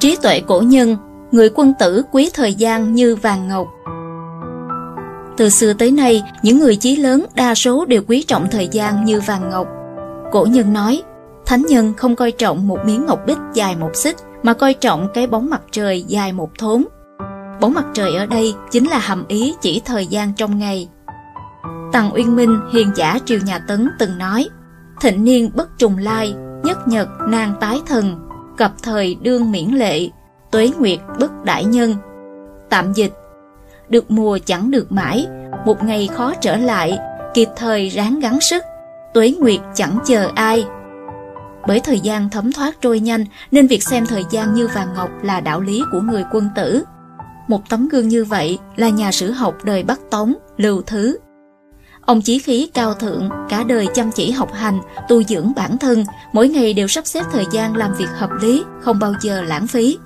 Trí tuệ cổ nhân, người quân tử quý thời gian như vàng ngọc. Từ xưa tới nay, những người chí lớn đa số đều quý trọng thời gian như vàng ngọc. Cổ nhân nói, thánh nhân không coi trọng một miếng ngọc bích dài một xích, mà coi trọng cái bóng mặt trời dài một thốn. Bóng mặt trời ở đây chính là hàm ý chỉ thời gian trong ngày. Tằng Uyên Minh, hiền giả triều nhà Tấn từng nói, thịnh niên bất trùng lai, nhất nhật nàng tái thần, cập thời đương miễn lệ, tuế nguyệt bất đại nhân. Tạm dịch, được mùa chẳng được mãi, một ngày khó trở lại, kịp thời ráng gắng sức, tuế nguyệt chẳng chờ ai. Bởi thời gian thấm thoát trôi nhanh nên việc xem thời gian như vàng ngọc là đạo lý của người quân tử. Một tấm gương như vậy là nhà sử học đời Bắc Tống, Lưu Thứ. Ông chí khí cao thượng, cả đời chăm chỉ học hành, tu dưỡng bản thân, mỗi ngày đều sắp xếp thời gian làm việc hợp lý, không bao giờ lãng phí.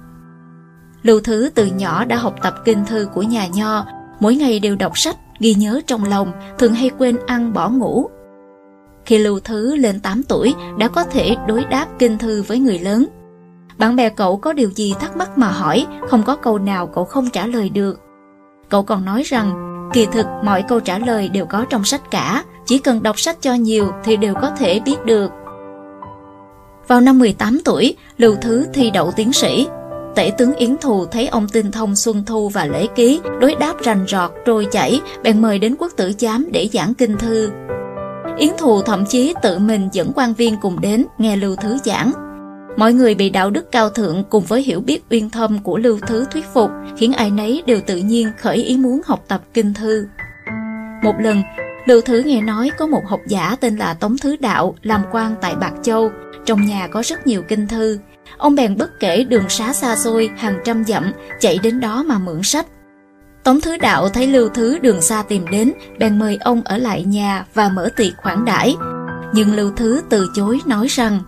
Lưu Thứ từ nhỏ đã học tập kinh thư của nhà nho, mỗi ngày đều đọc sách, ghi nhớ trong lòng, thường hay quên ăn bỏ ngủ. Khi Lưu Thứ lên 8 tuổi đã có thể đối đáp kinh thư với người lớn. Bạn bè cậu có điều gì thắc mắc mà hỏi, không có câu nào cậu không trả lời được. Cậu còn nói rằng, kỳ thực mọi câu trả lời đều có trong sách cả, chỉ cần đọc sách cho nhiều thì đều có thể biết được. Vào năm 18 tuổi, Lưu Thứ thi đậu tiến sĩ, Tể tướng Yến Thù thấy ông tinh thông Xuân Thu và Lễ Ký, đối đáp rành rọt, trôi chảy, bèn mời đến quốc tử giám để giảng kinh thư. Yến Thù thậm chí tự mình dẫn quan viên cùng đến nghe Lưu Thứ giảng. Mọi người bị đạo đức cao thượng cùng với hiểu biết uyên thâm của Lưu Thứ thuyết phục, khiến ai nấy đều tự nhiên khởi ý muốn học tập kinh thư. Một lần, Lưu Thứ nghe nói có một học giả tên là Tống Thứ Đạo làm quan tại Bạc Châu, trong nhà có rất nhiều kinh thư, Ông bèn bất kể đường xá xa xôi hàng trăm dặm chạy đến đó mà mượn sách. Tống Thứ Đạo thấy Lưu Thứ đường xa tìm đến, bèn mời ông ở lại nhà và mở tiệc khoản đãi. Nhưng Lưu Thứ từ chối nói rằng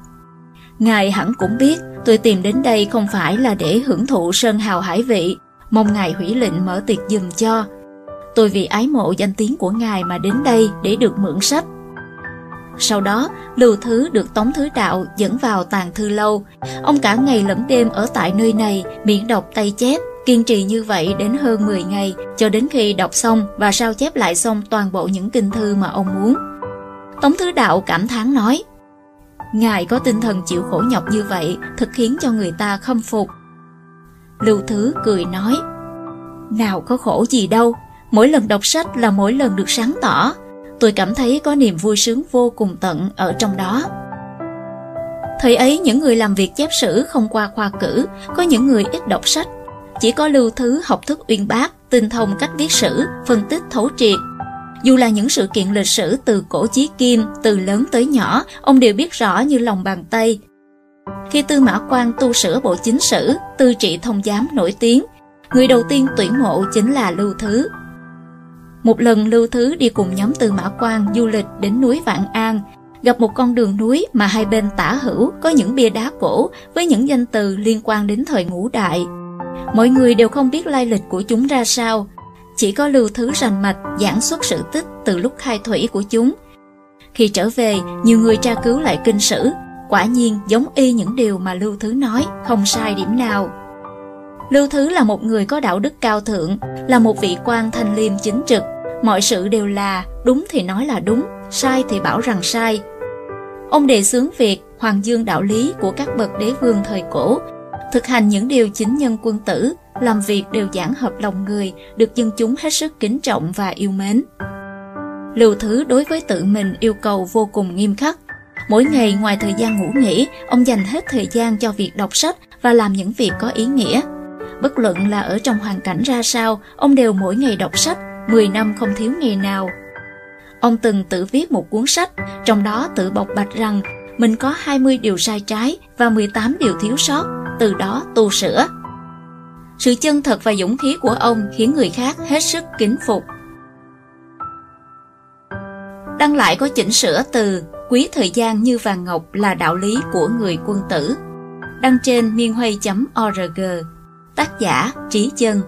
Ngài hẳn cũng biết tôi tìm đến đây không phải là để hưởng thụ sơn hào hải vị, mong Ngài hủy lệnh mở tiệc dùm cho. Tôi vì ái mộ danh tiếng của Ngài mà đến đây để được mượn sách. Sau đó, Lưu Thứ được Tống Thứ Đạo dẫn vào tàng thư lâu. Ông cả ngày lẫn đêm ở tại nơi này, miệng đọc tay chép, kiên trì như vậy đến hơn 10 ngày, cho đến khi đọc xong và sao chép lại xong toàn bộ những kinh thư mà ông muốn. Tống Thứ Đạo cảm thán nói, Ngài có tinh thần chịu khổ nhọc như vậy, thật khiến cho người ta khâm phục. Lưu Thứ cười nói, Nào có khổ gì đâu, mỗi lần đọc sách là mỗi lần được sáng tỏ, tôi cảm thấy có niềm vui sướng vô cùng tận ở trong đó. Thời ấy những người làm việc chép sử không qua khoa cử, có những người ít đọc sách. Chỉ có lưu thứ học thức uyên bác, tinh thông cách viết sử, phân tích thấu triệt. Dù là những sự kiện lịch sử từ cổ chí kim, từ lớn tới nhỏ, ông đều biết rõ như lòng bàn tay. Khi Tư Mã Quan tu sửa bộ chính sử, tư trị thông giám nổi tiếng, người đầu tiên tuyển mộ chính là Lưu Thứ, một lần Lưu Thứ đi cùng nhóm Tư Mã Quan du lịch đến núi Vạn An, gặp một con đường núi mà hai bên tả hữu có những bia đá cổ với những danh từ liên quan đến thời ngũ đại. Mọi người đều không biết lai lịch của chúng ra sao, chỉ có Lưu Thứ rành mạch giảng xuất sự tích từ lúc khai thủy của chúng. Khi trở về, nhiều người tra cứu lại kinh sử, quả nhiên giống y những điều mà Lưu Thứ nói, không sai điểm nào. Lưu Thứ là một người có đạo đức cao thượng, là một vị quan thanh liêm chính trực, Mọi sự đều là đúng thì nói là đúng, sai thì bảo rằng sai. Ông đề xướng việc hoàng dương đạo lý của các bậc đế vương thời cổ, thực hành những điều chính nhân quân tử, làm việc đều giảng hợp lòng người, được dân chúng hết sức kính trọng và yêu mến. Lưu Thứ đối với tự mình yêu cầu vô cùng nghiêm khắc. Mỗi ngày ngoài thời gian ngủ nghỉ, ông dành hết thời gian cho việc đọc sách và làm những việc có ý nghĩa. Bất luận là ở trong hoàn cảnh ra sao, ông đều mỗi ngày đọc sách, 10 năm không thiếu ngày nào. Ông từng tự viết một cuốn sách, trong đó tự bộc bạch rằng mình có 20 điều sai trái và 18 điều thiếu sót, từ đó tu sửa. Sự chân thật và dũng khí của ông khiến người khác hết sức kính phục. Đăng lại có chỉnh sửa từ, Quý thời gian như vàng ngọc là đạo lý của người quân tử. Đăng trên miên huy.org Tác giả Trí Chân